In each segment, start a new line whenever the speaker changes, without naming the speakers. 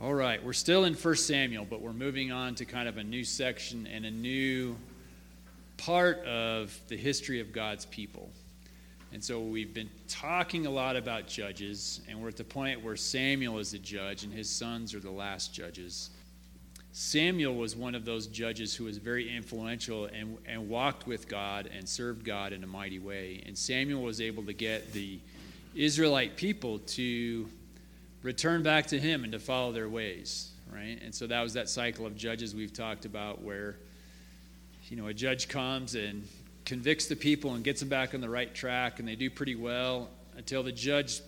All right, we're still in 1 Samuel, but we're moving on to kind of a new section and a new part of the history of God's people. And so we've been talking a lot about judges, and we're at the point where Samuel is the judge and his sons are the last judges. Samuel was one of those judges who was very influential and, and walked with God and served God in a mighty way. And Samuel was able to get the Israelite people to return back to him and to follow their ways, right? And so that was that cycle of judges we've talked about where, you know, a judge comes and convicts the people and gets them back on the right track, and they do pretty well until the judge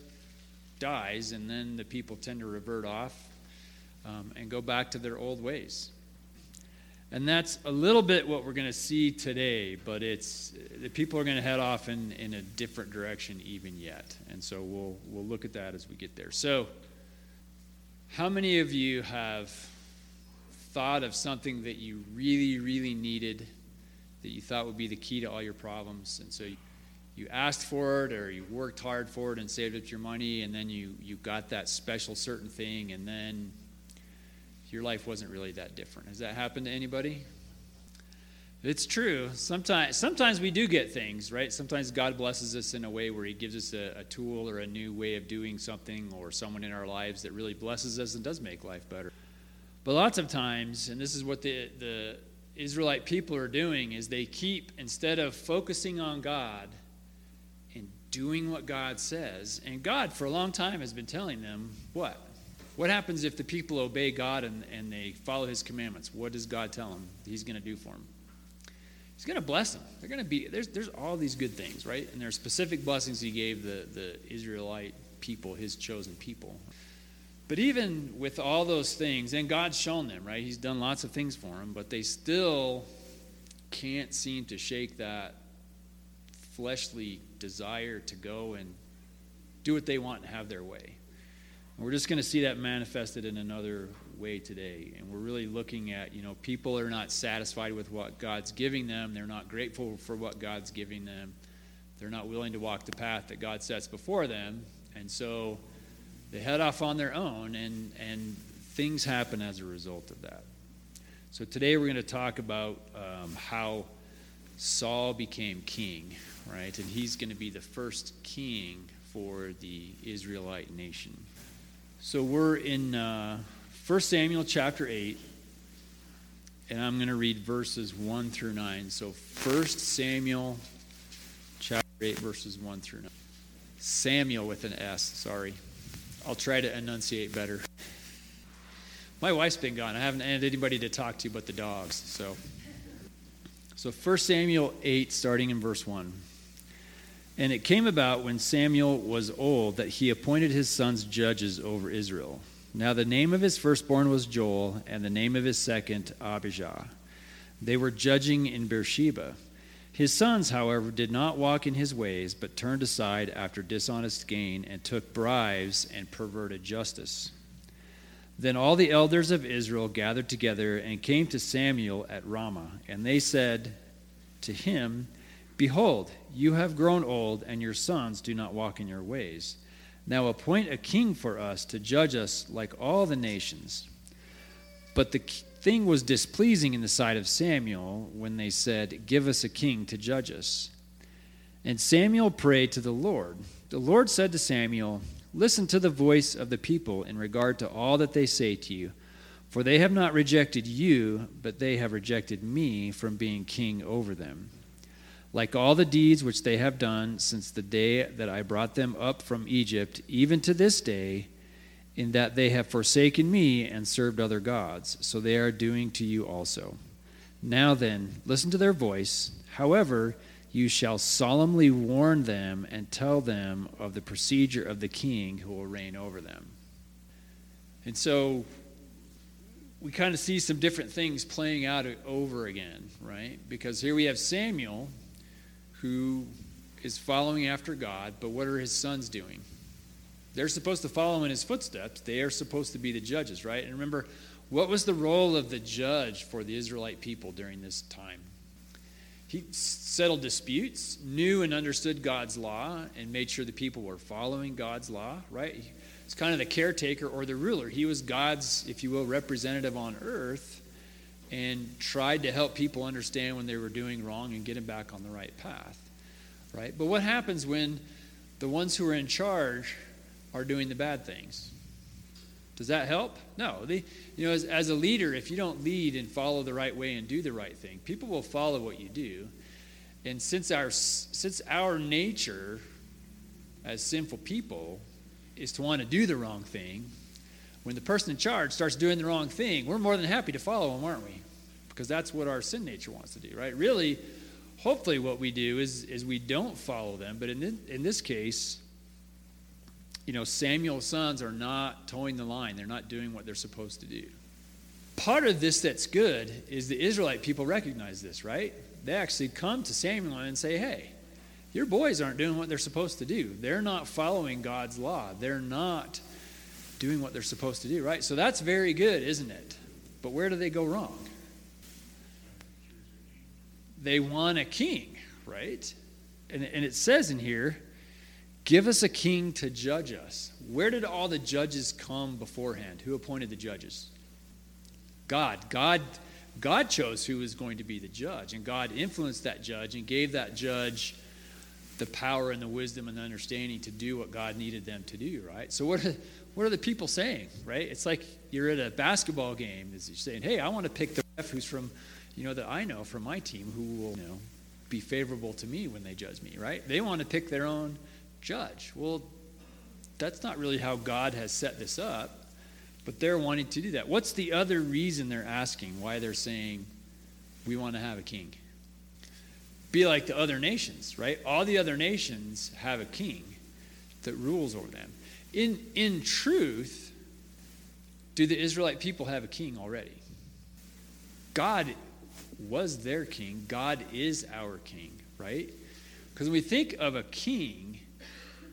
dies, and then the people tend to revert off um, and go back to their old ways. And that's a little bit what we're going to see today, but it's the people are going to head off in, in a different direction even yet. And so we'll we'll look at that as we get there. So how many of you have thought of something that you really, really needed, that you thought would be the key to all your problems, and so you, asked for it or you worked hard for it and saved up your money, and then you, you got that special certain thing, and then your life wasn't really that different. Has that happened to anybody? It's true. Sometimes, sometimes we do get things, right? Sometimes God blesses us in a way where He gives us a, a, tool or a new way of doing something or someone in our lives that really blesses us and does make life better. But lots of times, and this is what the, the Israelite people are doing, is they keep, instead of focusing on God and doing what God says, and God for a long time has been telling them what? What happens if the people obey God and, and they follow his commandments? What does God tell them he's going to do for them? He's going to bless them. They're going to be, there's, there's all these good things, right? And there are specific blessings he gave the, the Israelite people, his chosen people. But even with all those things, and God's shown them, right? He's done lots of things for them, but they still can't seem to shake that fleshly desire to go and do what they want and have their way. We're just going to see that manifested in another way today. And we're really looking at, you know, people are not satisfied with what God's giving them. They're not grateful for what God's giving them. They're not willing to walk the path that God sets before them. And so they head off on their own, and, and things happen as a result of that. So today we're going to talk about um, how Saul became king, right? And he's going to be the first king for the Israelite nation. So we're in uh, 1 Samuel chapter 8, and I'm going to read verses 1 through 9. So 1 Samuel chapter 8, verses 1 through 9. Samuel with an S, sorry. I'll try to enunciate better. My wife's been gone. I haven't had anybody to talk to but the dogs. So, so 1 Samuel 8, starting in verse 1. And it came about when Samuel was old that he appointed his sons judges over Israel. Now the name of his firstborn was Joel, and the name of his second, Abijah. They were judging in Beersheba. His sons, however, did not walk in his ways, but turned aside after dishonest gain, and took bribes and perverted justice. Then all the elders of Israel gathered together and came to Samuel at Ramah, and they said to him, Behold, you have grown old, and your sons do not walk in your ways. Now appoint a king for us to judge us like all the nations. But the thing was displeasing in the sight of Samuel when they said, Give us a king to judge us. And Samuel prayed to the Lord. The Lord said to Samuel, Listen to the voice of the people in regard to all that they say to you, for they have not rejected you, but they have rejected me from being king over them like all the deeds which they have done since the day that I brought them up from Egypt, even to this day, in that they have forsaken me and served other gods, so they are doing to you also. Now then, listen to their voice. However, you shall solemnly warn them and tell them of the procedure of the king who will reign over them. And so we kind of see some different things playing out over again, right? Because here we have Samuel, who is following after God, but what are his sons doing? They're supposed to follow in his footsteps. They are supposed to be the judges, right? And remember, what was the role of the judge for the Israelite people during this time? He settled disputes, knew and understood God's law, and made sure the people were following God's law, right? It's kind of the caretaker or the ruler. He was God's, if you will, representative on earth and tried to help people understand when they were doing wrong and get them back on the right path. Right? But what happens when the ones who are in charge are doing the bad things? Does that help? No. You know, as, as a leader, if you don't lead and follow the right way and do the right thing, people will follow what you do. And since our since our nature as sinful people is to want to do the wrong thing, when the person in charge starts doing the wrong thing, we're more than happy to follow them, aren't we? Because that's what our sin nature wants to do, right? Really, hopefully, what we do is, is we don't follow them. But in, in this case, you know, Samuel's sons are not toeing the line, they're not doing what they're supposed to do. Part of this that's good is the Israelite people recognize this, right? They actually come to Samuel and say, hey, your boys aren't doing what they're supposed to do. They're not following God's law. They're not doing what they're supposed to do, right? So that's very good, isn't it? But where do they go wrong? They want a king, right? And, and it says in here, give us a king to judge us. Where did all the judges come beforehand? Who appointed the judges? God. God God chose who was going to be the judge, and God influenced that judge and gave that judge the power and the wisdom and the understanding to do what God needed them to do, right? So what are, what are the people saying, right? It's like you're at a basketball game, is you're saying, hey, I want to pick the ref who's from, you know, that I know from my team who will, you know, be favorable to me when they judge me, right? They want to pick their own judge. Well, that's not really how God has set this up, but they're wanting to do that. What's the other reason they're asking why they're saying, we want to have a king? be like the other nations, right? All the other nations have a king that rules over them. In, in truth, do the Israelite people have a king already? God was their king. God is our king, right? Because when we think of a king,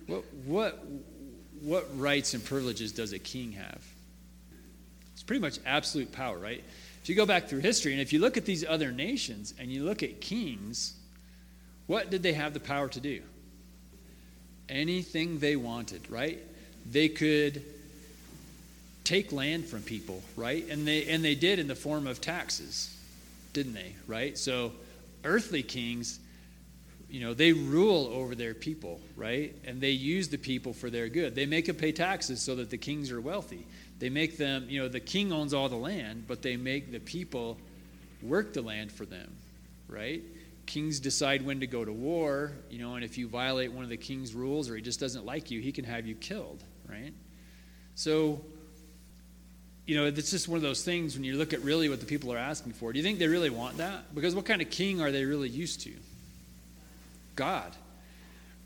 what, what, what rights and privileges does a king have? It's pretty much absolute power, right? If you go back through history and if you look at these other nations and you look at kings, what did they have the power to do? Anything they wanted, right? They could take land from people, right? And they and they did in the form of taxes, didn't they? Right? So earthly kings, you know, they rule over their people, right? And they use the people for their good. They make them pay taxes so that the kings are wealthy. They make them, you know, the king owns all the land, but they make the people work the land for them, right? kings decide when to go to war, you know, and if you violate one of the king's rules or he just doesn't like you, he can have you killed, right? So, you know, it's just one of those things when you look at really what the people are asking for. Do you think they really want that? Because what kind of king are they really used to? God.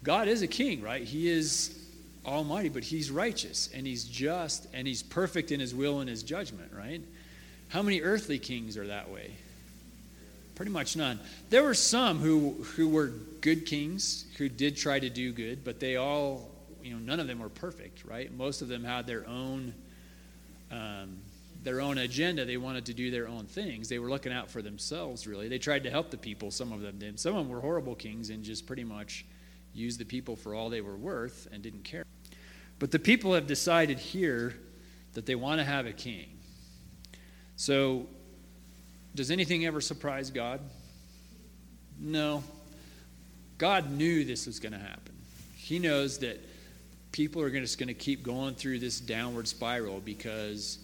God is a king, right? He is almighty, but he's righteous and he's just and he's perfect in his will and his judgment, right? How many earthly kings are that way? Pretty much none. There were some who, who were good kings who did try to do good, but they all, you know, none of them were perfect, right? Most of them had their own. Um, their own agenda. They wanted to do their own things. They were looking out for themselves, really. They tried to help the people, some of them did. Some of them were horrible kings and just pretty much used the people for all they were worth and didn't care. But the people have decided here that they want to have a king. So does anything ever surprise God? No. God knew this was going to happen. He knows that people are just going to keep going through this downward spiral because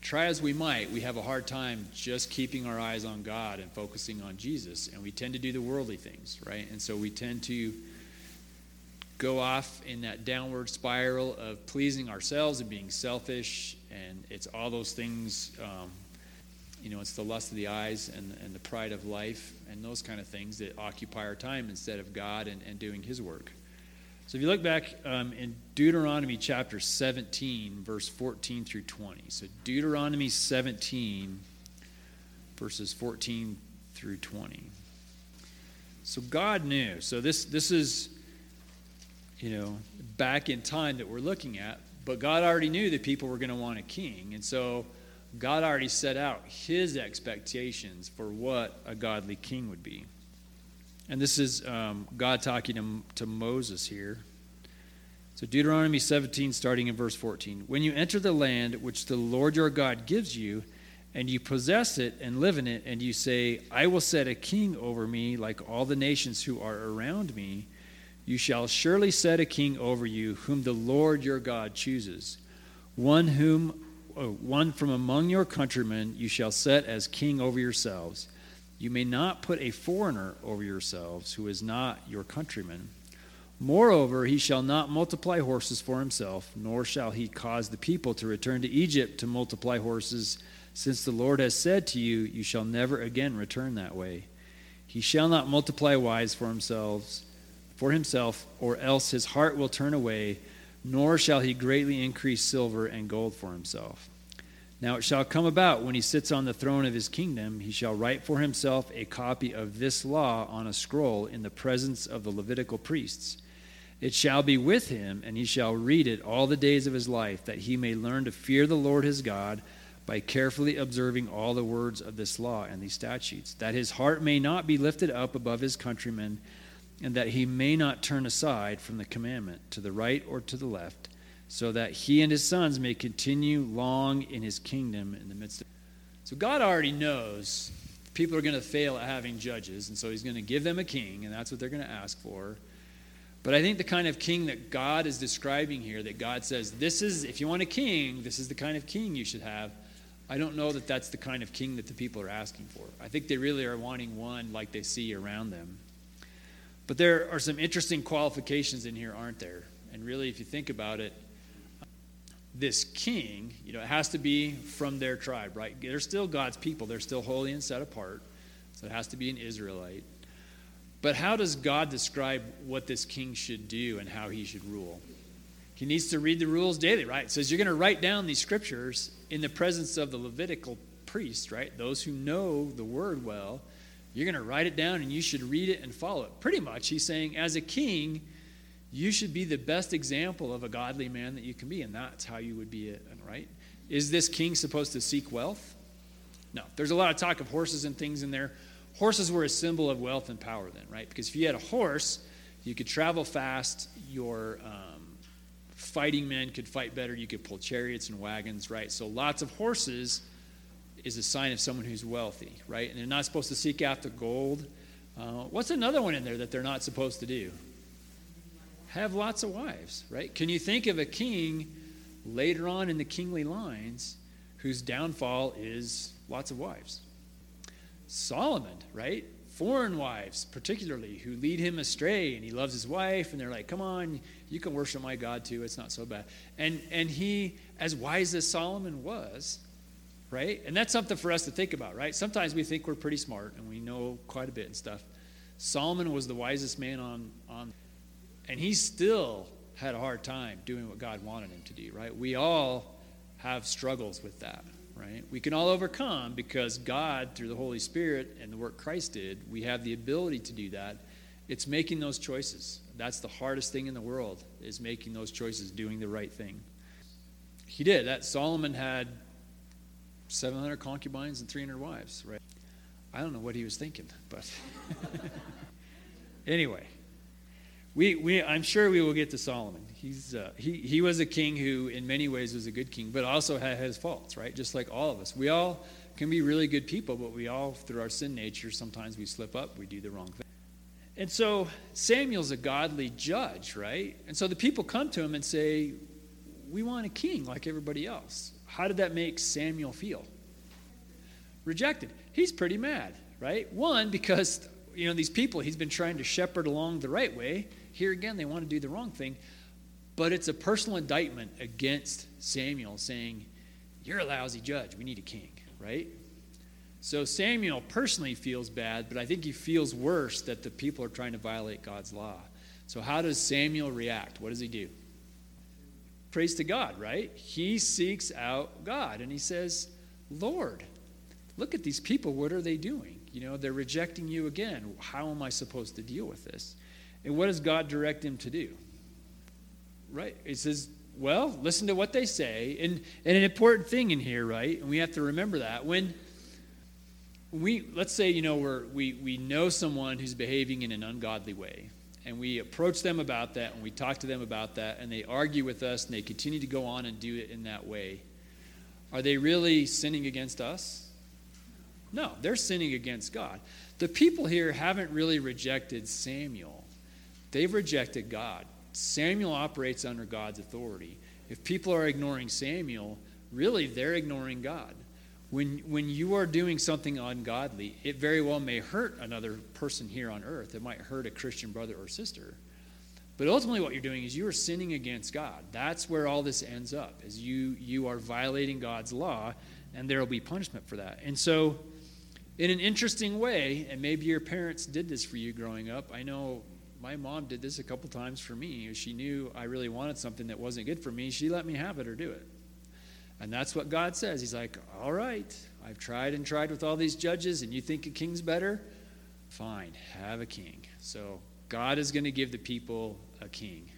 try as we might, we have a hard time just keeping our eyes on God and focusing on Jesus. And we tend to do the worldly things, right? And so we tend to go off in that downward spiral of pleasing ourselves and being selfish. And it's all those things um, you know, it's the lust of the eyes and, and the pride of life and those kind of things that occupy our time instead of God and, and doing His work. So if you look back um, in Deuteronomy chapter 17, verse 14 through 20. So Deuteronomy 17, verses 14 through 20. So God knew. So this this is, you know, back in time that we're looking at. But God already knew that people were going to want a king, and so God already set out his expectations for what a godly king would be. And this is um, God talking to, to Moses here. So, Deuteronomy 17, starting in verse 14. When you enter the land which the Lord your God gives you, and you possess it and live in it, and you say, I will set a king over me like all the nations who are around me, you shall surely set a king over you, whom the Lord your God chooses. One whom oh, one from among your countrymen you shall set as king over yourselves. You may not put a foreigner over yourselves who is not your countryman. Moreover, he shall not multiply horses for himself, nor shall he cause the people to return to Egypt to multiply horses, since the Lord has said to you, You shall never again return that way. He shall not multiply wives for himself, for himself, or else his heart will turn away, nor shall he greatly increase silver and gold for himself. Now it shall come about when he sits on the throne of his kingdom, he shall write for himself a copy of this law on a scroll in the presence of the Levitical priests. It shall be with him, and he shall read it all the days of his life, that he may learn to fear the Lord his God by carefully observing all the words of this law and these statutes, that his heart may not be lifted up above his countrymen, and that he may not turn aside from the commandment to the right or to the left, so that he and his sons may continue long in his kingdom in the midst of. So God already knows people are going to fail at having judges, and so he's going to give them a king, and that's what they're going to ask for. But I think the kind of king that God is describing here, that God says, this is, if you want a king, this is the kind of king you should have. I don't know that that's the kind of king that the people are asking for. I think they really are wanting one like they see around them. But there are some interesting qualifications in here, aren't there? And really, if you think about it, this king, you know, it has to be from their tribe, right? They're still God's people. They're still holy and set apart. So it has to be an Israelite. But how does God describe what this king should do and how he should rule? He needs to read the rules daily, right? It says you're going to write down these scriptures in the presence of the Levitical priests, right? Those who know the word well. You're going to write it down and you should read it and follow it. Pretty much, he's saying, as a king, you should be the best example of a godly man that you can be, and that's how you would be it, right? Is this king supposed to seek wealth? No. There's a lot of talk of horses and things in there horses were a symbol of wealth and power then, right? Because if you had a horse, you could travel fast, your um, fighting men could fight better, you could pull chariots and wagons, right? So lots of horses is a sign of someone who's wealthy, right? And they're not supposed to seek after gold. Uh, what's another one in there that they're not supposed to do? Have lots of wives, right? Can you think of a king later on in the kingly lines whose downfall is lots of wives? Solomon, right? Foreign wives, particularly, who lead him astray, and he loves his wife, and they're like, "Come on, you can worship my God too. It's not so bad." And and he, as wise as Solomon was, right? And that's something for us to think about, right? Sometimes we think we're pretty smart and we know quite a bit and stuff. Solomon was the wisest man on on, and he still had a hard time doing what God wanted him to do, right? We all have struggles with that right? We can all overcome because God, through the Holy Spirit and the work Christ did, we have the ability to do that. It's making those choices. That's the hardest thing in the world is making those choices, doing the right thing. He did. That Solomon had 700 concubines and 300 wives, right? I don't know what he was thinking, but anyway, we, we, I'm sure we will get to Solomon. He's, uh, he, he was a king who, in many ways, was a good king, but also had his faults, right? Just like all of us. We all can be really good people, but we all, through our sin nature, sometimes we slip up, we do the wrong thing. And so Samuel's a godly judge, right? And so the people come to him and say, We want a king like everybody else. How did that make Samuel feel? Rejected. He's pretty mad, right? One, because you know these people he's been trying to shepherd along the right way here again, they want to do the wrong thing. But it's a personal indictment against Samuel saying, You're a lousy judge. We need a king, right? So Samuel personally feels bad, but I think he feels worse that the people are trying to violate God's law. So, how does Samuel react? What does he do? Prays to God, right? He seeks out God and he says, Lord, look at these people. What are they doing? You know, they're rejecting you again. How am I supposed to deal with this? And what does God direct him to do? Right? He says, well, listen to what they say. And, and an important thing in here, right? And we have to remember that. When we, let's say, you know, we're, we, we know someone who's behaving in an ungodly way. and we approach them about that and we talk to them about that and they argue with us and they continue to go on and do it in that way, are they really sinning against us? No, they're sinning against God. The people here haven't really rejected Samuel, they've rejected God. Samuel operates under God's authority. If people are ignoring Samuel, really they're ignoring God. When, when you are doing something ungodly, it very well may hurt another person here on earth. It might hurt a Christian brother or sister. But ultimately, what you're doing is you are sinning against God. That's where all this ends up, is you, you are violating God's law, and there will be punishment for that. And so, in an interesting way, and maybe your parents did this for you growing up. I know my mom did this a couple times for me. She knew I really wanted something that wasn't good for me. She let me have it or do it. And that's what God says. He's like, all right, I've tried and tried with all these judges, and you think a king's better? Fine, have a king. So God is going to give the people a king.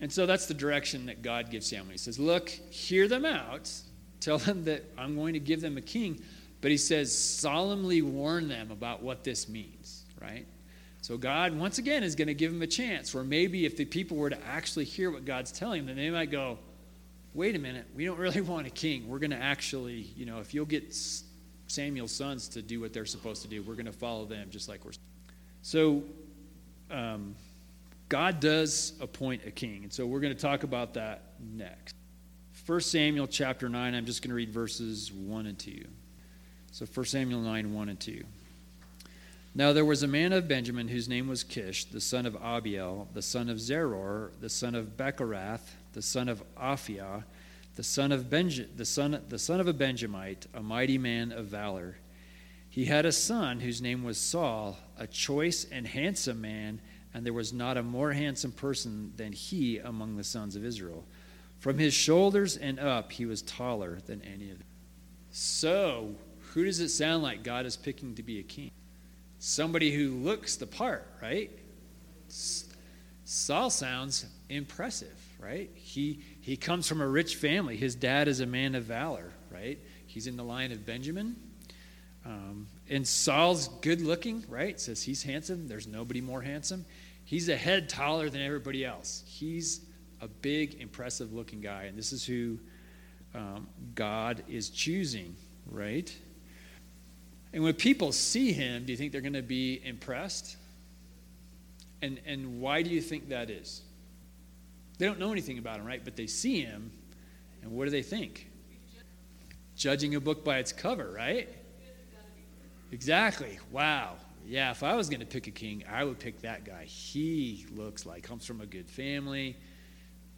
And so that's the direction that God gives Samuel. He says, Look, hear them out. Tell them that I'm going to give them a king. But he says, solemnly warn them about what this means, right? So God, once again, is going to give him a chance where maybe if the people were to actually hear what God's telling them, then they might go, wait a minute, we don't really want a king. We're going to actually, you know, if you'll get Samuel's sons to do what they're supposed to do, we're going to follow them just like we're. So, um, God does appoint a king. And so we're going to talk about that next. 1 Samuel chapter 9, I'm just going to read verses 1 and 2. So 1 Samuel 9, 1 and 2. Now there was a man of Benjamin whose name was Kish, the son of Abiel, the son of Zeror, the son of Bechorath, the son of Aphiah, the son of Benj- the son, the son of a Benjamite, a mighty man of valor. He had a son whose name was Saul, a choice and handsome man, and there was not a more handsome person than he among the sons of Israel. From his shoulders and up, he was taller than any of them. So, who does it sound like God is picking to be a king? Somebody who looks the part, right? Saul sounds impressive right? He, he comes from a rich family. His dad is a man of valor, right? He's in the line of Benjamin. Um, and Saul's good looking, right? Says he's handsome. There's nobody more handsome. He's a head taller than everybody else. He's a big, impressive looking guy. And this is who um, God is choosing, right? And when people see him, do you think they're going to be impressed? And, and why do you think that is? They don't know anything about him, right? But they see him, and what do they think? Judging a book by its cover, right? Exactly. Wow. Yeah, if I was going to pick a king, I would pick that guy. He looks like comes from a good family,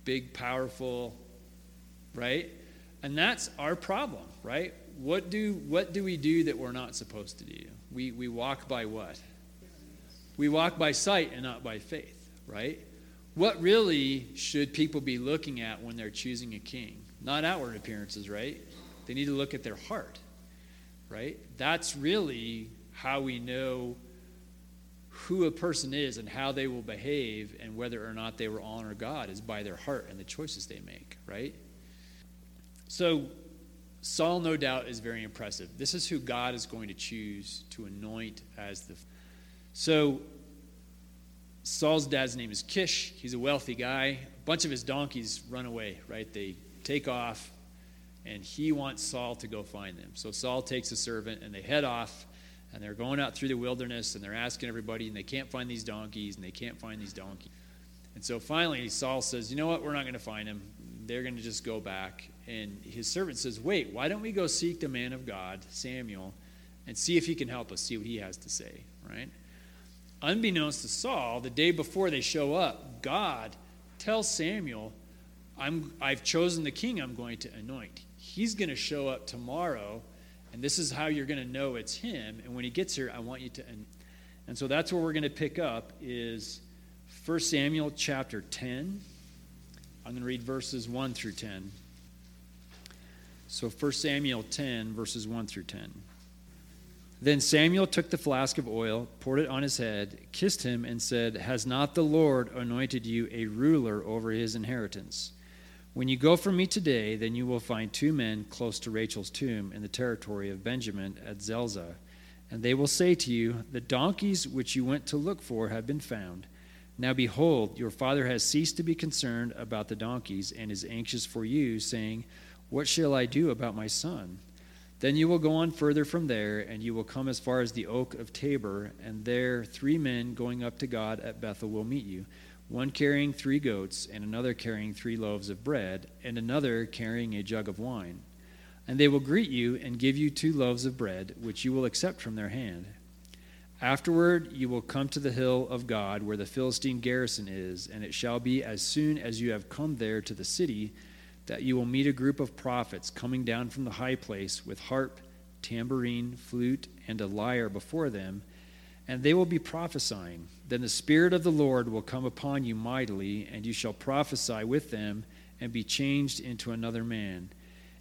big, powerful, right? And that's our problem, right? What do what do we do that we're not supposed to do? We we walk by what? We walk by sight and not by faith, right? what really should people be looking at when they're choosing a king? Not outward appearances, right? They need to look at their heart, right? That's really how we know who a person is and how they will behave and whether or not they will honor God is by their heart and the choices they make, right? So, Saul, no doubt, is very impressive. This is who God is going to choose to anoint as the. So, Saul's dad's name is Kish. He's a wealthy guy. A bunch of his donkeys run away, right? They take off, and he wants Saul to go find them. So Saul takes a servant, and they head off, and they're going out through the wilderness, and they're asking everybody, and they can't find these donkeys, and they can't find these donkeys. And so finally, Saul says, You know what? We're not going to find them. They're going to just go back. And his servant says, Wait, why don't we go seek the man of God, Samuel, and see if he can help us, see what he has to say, right? unbeknownst to Saul, the day before they show up, God tells Samuel, I'm, I've chosen the king I'm going to anoint. He's going to show up tomorrow, and this is how you're going to know it's him. And when he gets here, I want you to. And so that's where we're going to pick up is 1 Samuel chapter 10. I'm going to read verses 1 through 10. So 1 Samuel 10, verses 1 through 10. Then Samuel took the flask of oil, poured it on his head, kissed him, and said, Has not the Lord anointed you a ruler over his inheritance? When you go from me today, then you will find two men close to Rachel's tomb in the territory of Benjamin at Zelzah. And they will say to you, The donkeys which you went to look for have been found. Now behold, your father has ceased to be concerned about the donkeys and is anxious for you, saying, What shall I do about my son? Then you will go on further from there, and you will come as far as the oak of Tabor, and there three men going up to God at Bethel will meet you one carrying three goats, and another carrying three loaves of bread, and another carrying a jug of wine. And they will greet you and give you two loaves of bread, which you will accept from their hand. Afterward, you will come to the hill of God, where the Philistine garrison is, and it shall be as soon as you have come there to the city that you will meet a group of prophets coming down from the high place with harp, tambourine, flute, and a lyre before them, and they will be prophesying. Then the Spirit of the Lord will come upon you mightily, and you shall prophesy with them and be changed into another man.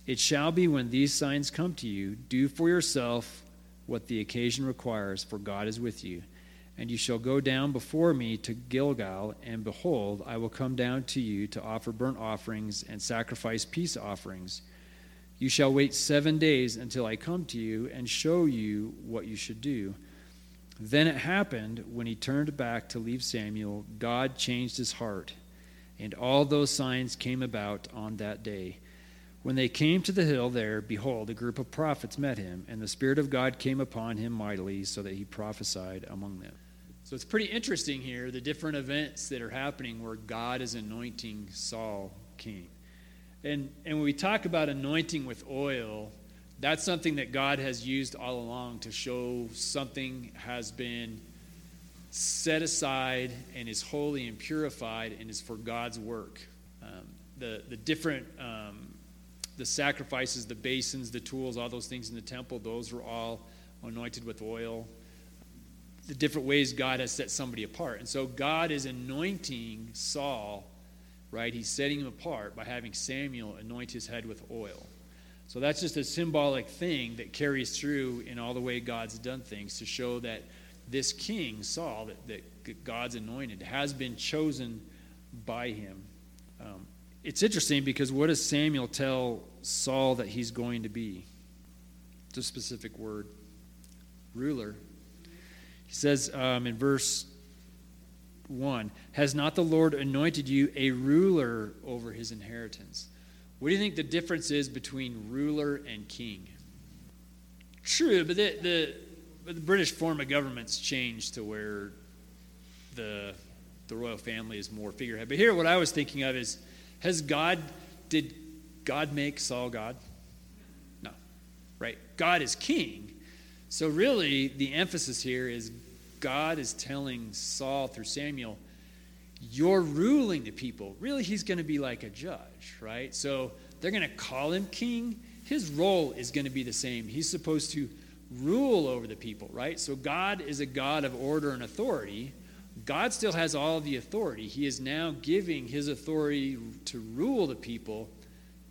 It shall be when these signs come to you, do for yourself what the occasion requires, for God is with you. And you shall go down before me to Gilgal, and behold, I will come down to you to offer burnt offerings and sacrifice peace offerings. You shall wait seven days until I come to you and show you what you should do. Then it happened, when he turned back to leave Samuel, God changed his heart, and all those signs came about on that day. When they came to the hill there, behold, a group of prophets met him, and the Spirit of God came upon him mightily, so that he prophesied among them. So it's pretty interesting here the different events that are happening where God is anointing Saul king. And, and when we talk about anointing with oil, that's something that God has used all along to show something has been set aside and is holy and purified and is for God's work. Um, the, the different um, the sacrifices, the basins, the tools, all those things in the temple, those were all anointed with oil. The different ways God has set somebody apart. And so God is anointing Saul, right? He's setting him apart by having Samuel anoint his head with oil. So that's just a symbolic thing that carries through in all the way God's done things to show that this king, Saul, that, that God's anointed, has been chosen by him. Um, it's interesting because what does Samuel tell Saul that he's going to be? It's a specific word ruler. He says um, in verse 1 Has not the Lord anointed you a ruler over his inheritance? What do you think the difference is between ruler and king? True, but the, the, but the British form of government's changed to where the, the royal family is more figurehead. But here, what I was thinking of is has God, did God make Saul God? No, right? God is king. So, really, the emphasis here is God is telling Saul through Samuel, You're ruling the people. Really, he's going to be like a judge, right? So, they're going to call him king. His role is going to be the same. He's supposed to rule over the people, right? So, God is a God of order and authority. God still has all the authority. He is now giving his authority to rule the people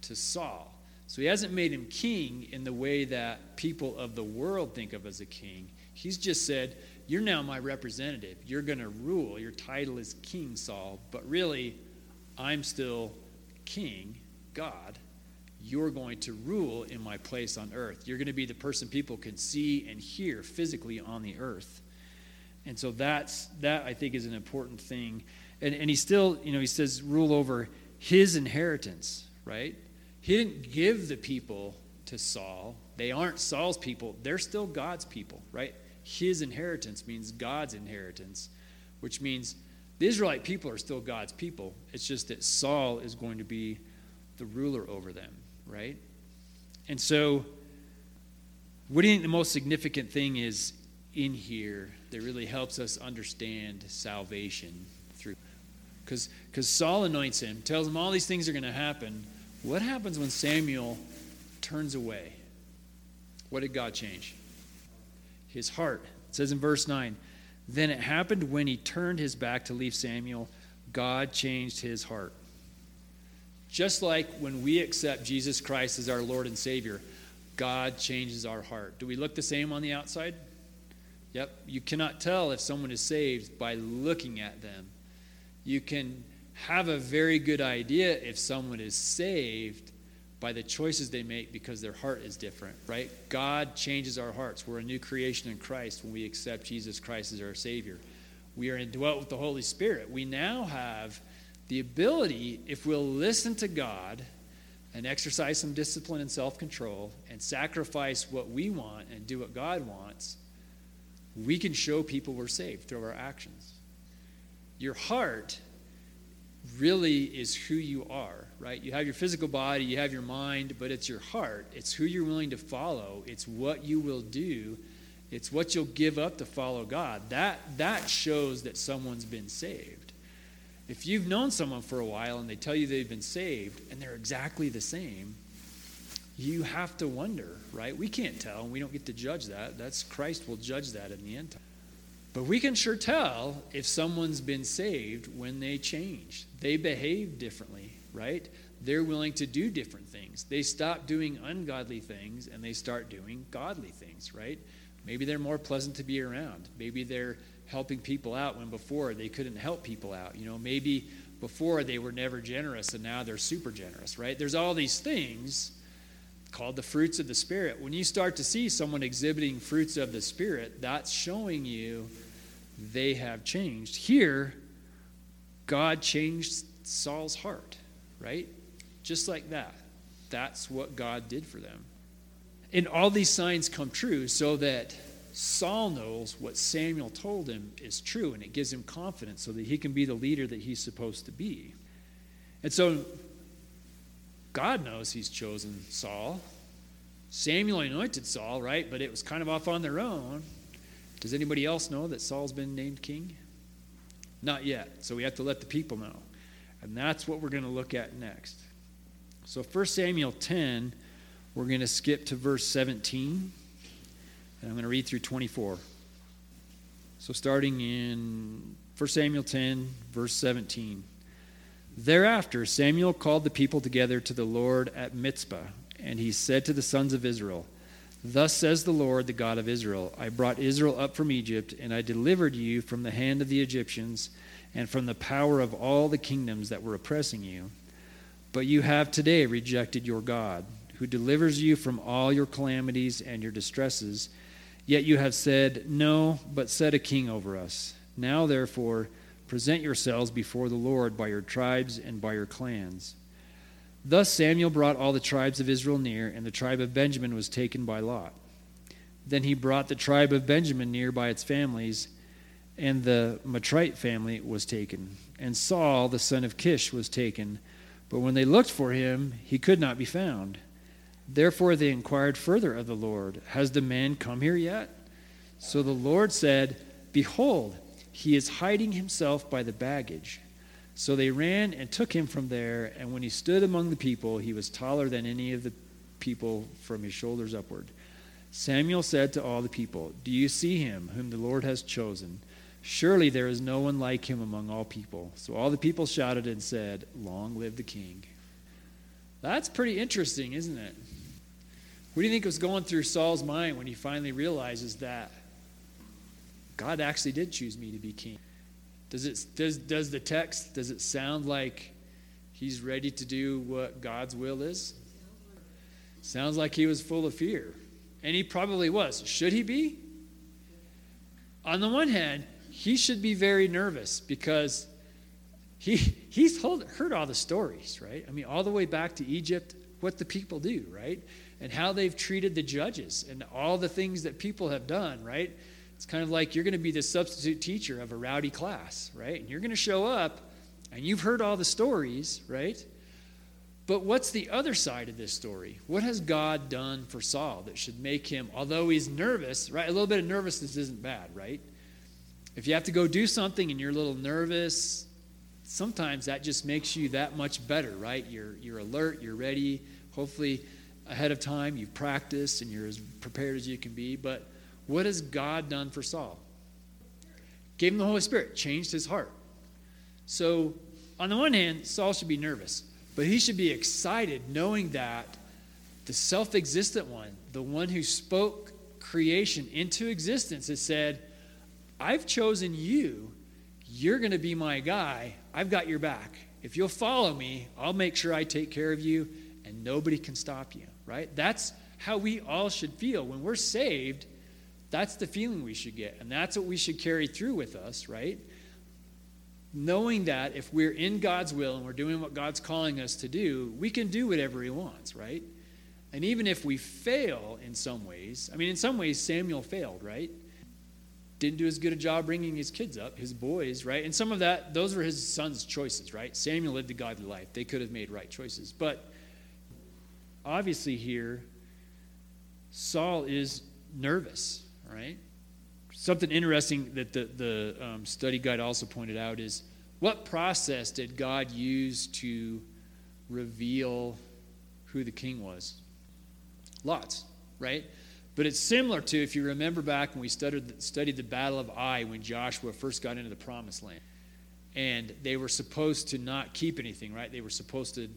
to Saul. So he hasn't made him king in the way that people of the world think of as a king. He's just said, You're now my representative. You're going to rule. Your title is King Saul. But really, I'm still king, God. You're going to rule in my place on earth. You're going to be the person people can see and hear physically on the earth. And so that's that I think is an important thing. And and he still, you know, he says rule over his inheritance, right? He didn't give the people to Saul. They aren't Saul's people. They're still God's people, right? His inheritance means God's inheritance, which means the Israelite people are still God's people. It's just that Saul is going to be the ruler over them, right? And so, what do you think the most significant thing is in here that really helps us understand salvation through. Because Saul anoints him, tells him all these things are going to happen. What happens when Samuel turns away? What did God change? His heart. It says in verse 9 Then it happened when he turned his back to leave Samuel, God changed his heart. Just like when we accept Jesus Christ as our Lord and Savior, God changes our heart. Do we look the same on the outside? Yep, you cannot tell if someone is saved by looking at them. You can have a very good idea if someone is saved by the choices they make because their heart is different, right? God changes our hearts. We're a new creation in Christ when we accept Jesus Christ as our Savior. We are indwelt with the Holy Spirit. We now have the ability, if we'll listen to God and exercise some discipline and self control and sacrifice what we want and do what God wants, we can show people we're saved through our actions. Your heart really is who you are, right? You have your physical body, you have your mind, but it's your heart. It's who you're willing to follow, it's what you will do, it's what you'll give up to follow God. That, that shows that someone's been saved. If you've known someone for a while and they tell you they've been saved and they're exactly the same, you have to wonder, right? We can't tell, and we don't get to judge that. That's Christ will judge that in the end time. But we can sure tell if someone's been saved when they change. They behave differently, right? They're willing to do different things. They stop doing ungodly things and they start doing godly things, right? Maybe they're more pleasant to be around. Maybe they're helping people out when before they couldn't help people out. You know, maybe before they were never generous and now they're super generous, right? There's all these things called the fruits of the Spirit. When you start to see someone exhibiting fruits of the Spirit, that's showing you they have changed. Here, God changed Saul's heart, right? Just like that. That's what God did for them. And all these signs come true so that Saul knows what Samuel told him is true, and it gives him confidence so that he can be the leader that he's supposed to be. And so God knows he's chosen Saul. Samuel anointed Saul, right? But it was kind of off on their own. Does anybody else know that Saul's been named king? Not yet. So we have to let the people know. And that's what we're going to look at next. So 1 Samuel 10, we're going to skip to verse 17. And I'm going to read through 24. So starting in 1 Samuel 10, verse 17. Thereafter, Samuel called the people together to the Lord at Mizpah, and he said to the sons of Israel, Thus says the Lord, the God of Israel I brought Israel up from Egypt, and I delivered you from the hand of the Egyptians and from the power of all the kingdoms that were oppressing you. But you have today rejected your God, who delivers you from all your calamities and your distresses. Yet you have said, No, but set a king over us. Now, therefore, present yourselves before the Lord by your tribes and by your clans. Thus Samuel brought all the tribes of Israel near, and the tribe of Benjamin was taken by Lot. Then he brought the tribe of Benjamin near by its families, and the Matrite family was taken. And Saul, the son of Kish, was taken. But when they looked for him, he could not be found. Therefore they inquired further of the Lord, Has the man come here yet? So the Lord said, Behold, he is hiding himself by the baggage. So they ran and took him from there, and when he stood among the people, he was taller than any of the people from his shoulders upward. Samuel said to all the people, Do you see him whom the Lord has chosen? Surely there is no one like him among all people. So all the people shouted and said, Long live the king. That's pretty interesting, isn't it? What do you think was going through Saul's mind when he finally realizes that God actually did choose me to be king? Does, it, does, does the text, does it sound like he's ready to do what God's will is? Sounds like he was full of fear. And he probably was. Should he be? On the one hand, he should be very nervous because he, he's heard all the stories, right? I mean, all the way back to Egypt, what the people do, right? And how they've treated the judges and all the things that people have done, right? It's kind of like you're going to be the substitute teacher of a rowdy class, right? And you're going to show up and you've heard all the stories, right? But what's the other side of this story? What has God done for Saul that should make him, although he's nervous, right? A little bit of nervousness isn't bad, right? If you have to go do something and you're a little nervous, sometimes that just makes you that much better, right? You're, you're alert, you're ready. Hopefully, ahead of time, you've practiced and you're as prepared as you can be. But what has God done for Saul? Gave him the Holy Spirit, changed his heart. So, on the one hand, Saul should be nervous, but he should be excited knowing that the self existent one, the one who spoke creation into existence, has said, I've chosen you. You're going to be my guy. I've got your back. If you'll follow me, I'll make sure I take care of you and nobody can stop you, right? That's how we all should feel. When we're saved, That's the feeling we should get. And that's what we should carry through with us, right? Knowing that if we're in God's will and we're doing what God's calling us to do, we can do whatever He wants, right? And even if we fail in some ways, I mean, in some ways, Samuel failed, right? Didn't do as good a job bringing his kids up, his boys, right? And some of that, those were his son's choices, right? Samuel lived a godly life. They could have made right choices. But obviously, here, Saul is nervous, right? Something interesting that the, the um, study guide also pointed out is what process did God use to reveal who the king was? Lots, right? But it's similar to, if you remember back when we studied, studied the Battle of Ai when Joshua first got into the promised land. And they were supposed to not keep anything, right? They were supposed to,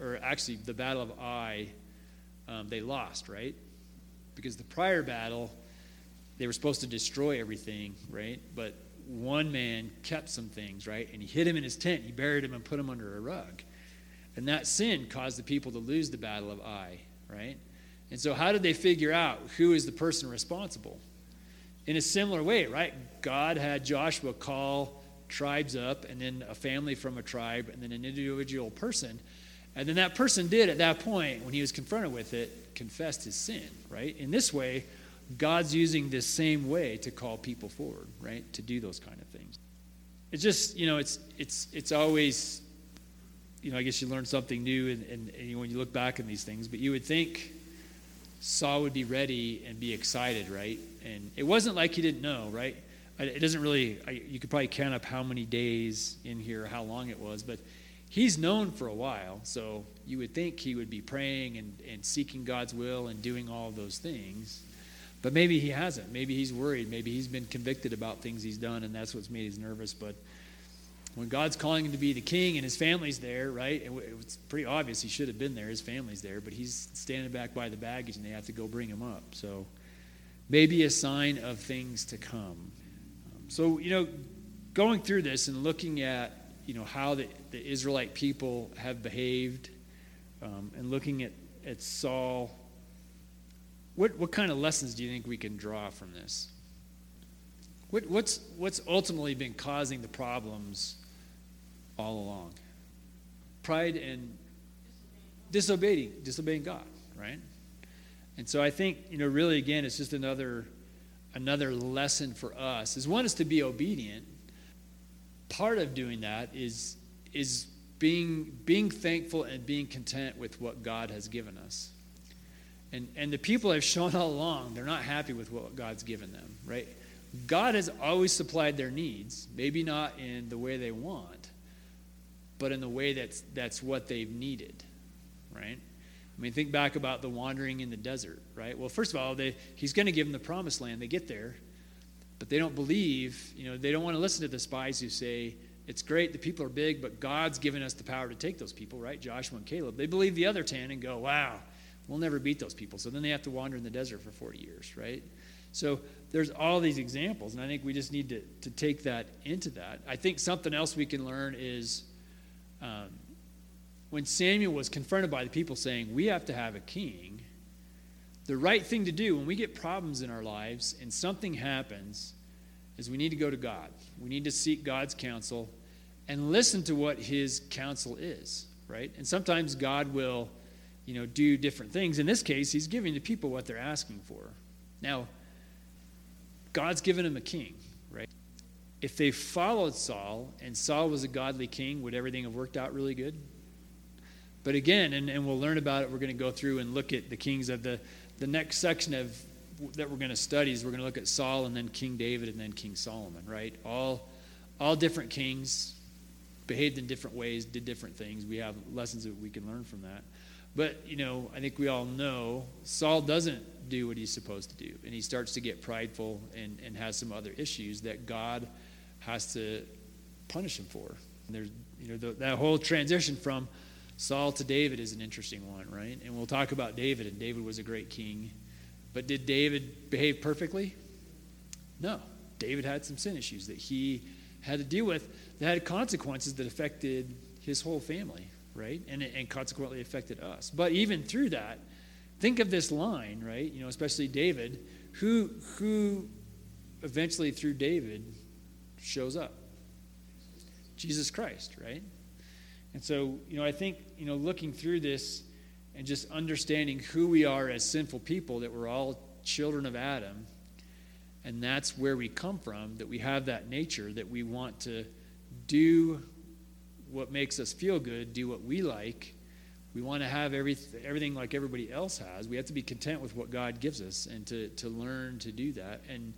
or actually, the Battle of Ai, um, they lost, right? Because the prior battle, they were supposed to destroy everything, right? But one man kept some things, right? And he hid him in his tent. He buried him and put him under a rug. And that sin caused the people to lose the Battle of Ai, right? And so, how did they figure out who is the person responsible? In a similar way, right? God had Joshua call tribes up, and then a family from a tribe, and then an individual person. And then that person did at that point, when he was confronted with it, confessed his sin, right? In this way, God's using this same way to call people forward, right? To do those kind of things. It's just, you know, it's it's it's always, you know, I guess you learn something new and, and, and when you look back on these things, but you would think Saul would be ready and be excited, right? And it wasn't like he didn't know, right? It doesn't really, you could probably count up how many days in here, how long it was, but he's known for a while. So you would think he would be praying and, and seeking God's will and doing all those things. But maybe he hasn't. Maybe he's worried. Maybe he's been convicted about things he's done, and that's what's made him nervous. But when God's calling him to be the king and his family's there, right? It was pretty obvious he should have been there. His family's there, but he's standing back by the baggage and they have to go bring him up. So maybe a sign of things to come. Um, so, you know, going through this and looking at, you know, how the, the Israelite people have behaved um, and looking at, at Saul, what, what kind of lessons do you think we can draw from this? What, what's, what's ultimately been causing the problems all along. Pride and disobeying, disobeying God, right? And so I think, you know, really again, it's just another another lesson for us. Is one is to be obedient. Part of doing that is is being being thankful and being content with what God has given us. And and the people have shown all along they're not happy with what God's given them, right? God has always supplied their needs, maybe not in the way they want, but in the way that's, that's what they've needed, right? I mean, think back about the wandering in the desert, right? Well, first of all, they, he's going to give them the promised land. They get there, but they don't believe, you know, they don't want to listen to the spies who say, it's great, the people are big, but God's given us the power to take those people, right? Joshua and Caleb. They believe the other 10 and go, wow, we'll never beat those people. So then they have to wander in the desert for 40 years, right? So there's all these examples, and I think we just need to, to take that into that. I think something else we can learn is um, when Samuel was confronted by the people saying, We have to have a king, the right thing to do when we get problems in our lives and something happens is we need to go to God. We need to seek God's counsel and listen to what his counsel is, right? And sometimes God will, you know, do different things. In this case, he's giving the people what they're asking for. Now, God's given him a king, right? If they followed Saul and Saul was a godly king, would everything have worked out really good? But again, and, and we'll learn about it, we're going to go through and look at the kings of the, the next section of that we're going to study is we're going to look at Saul and then King David and then King Solomon, right? All, all different kings behaved in different ways, did different things. We have lessons that we can learn from that. But, you know, I think we all know Saul doesn't do what he's supposed to do. And he starts to get prideful and, and has some other issues that God has to punish him for. And there's, you know, the, that whole transition from Saul to David is an interesting one, right? And we'll talk about David, and David was a great king. But did David behave perfectly? No. David had some sin issues that he had to deal with that had consequences that affected his whole family, right? And, and consequently affected us. But even through that, think of this line, right? You know, especially David, who who eventually through David shows up. Jesus Christ, right? And so, you know, I think, you know, looking through this and just understanding who we are as sinful people, that we're all children of Adam, and that's where we come from, that we have that nature, that we want to do what makes us feel good, do what we like. We want to have every, everything like everybody else has. We have to be content with what God gives us and to, to learn to do that. And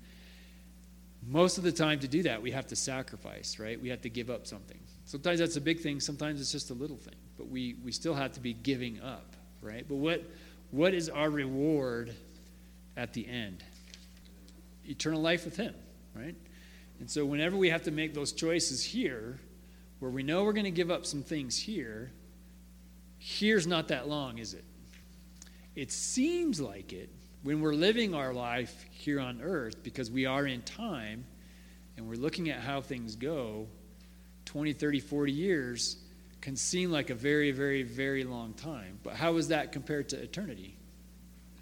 most of the time, to do that, we have to sacrifice, right? We have to give up something. Sometimes that's a big thing, sometimes it's just a little thing. But we, we still have to be giving up, right? But what, what is our reward at the end? Eternal life with Him, right? And so, whenever we have to make those choices here, where we know we're going to give up some things here, here's not that long, is it? It seems like it when we're living our life here on earth because we are in time and we're looking at how things go 20 30 40 years can seem like a very very very long time. But how is that compared to eternity?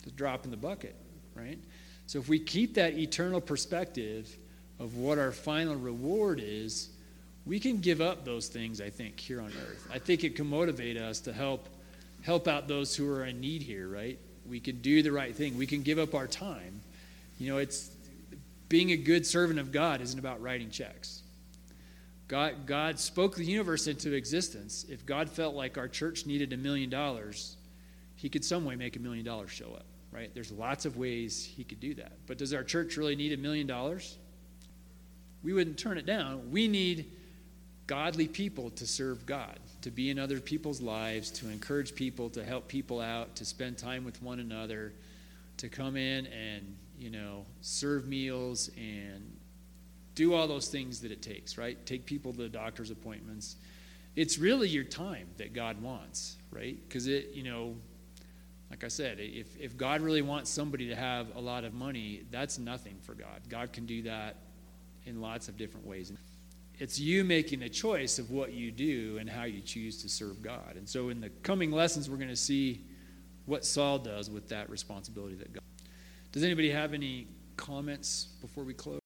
The drop in the bucket right? So if we keep that eternal perspective of what our final reward is we can give up those things i think here on earth i think it can motivate us to help help out those who are in need here right we can do the right thing. We can give up our time. You know, it's being a good servant of God isn't about writing checks. God, God spoke the universe into existence. If God felt like our church needed a million dollars, he could some way make a million dollars show up, right? There's lots of ways he could do that. But does our church really need a million dollars? We wouldn't turn it down. We need godly people to serve God, to be in other people's lives, to encourage people, to help people out, to spend time with one another, to come in and, you know, serve meals and do all those things that it takes, right? Take people to the doctor's appointments. It's really your time that God wants, right? Because it, you know, like I said, if, if God really wants somebody to have a lot of money, that's nothing for God. God can do that in lots of different ways it's you making a choice of what you do and how you choose to serve God. And so in the coming lessons, we're going to see what Saul does with that responsibility that God. Does anybody have any comments before we close?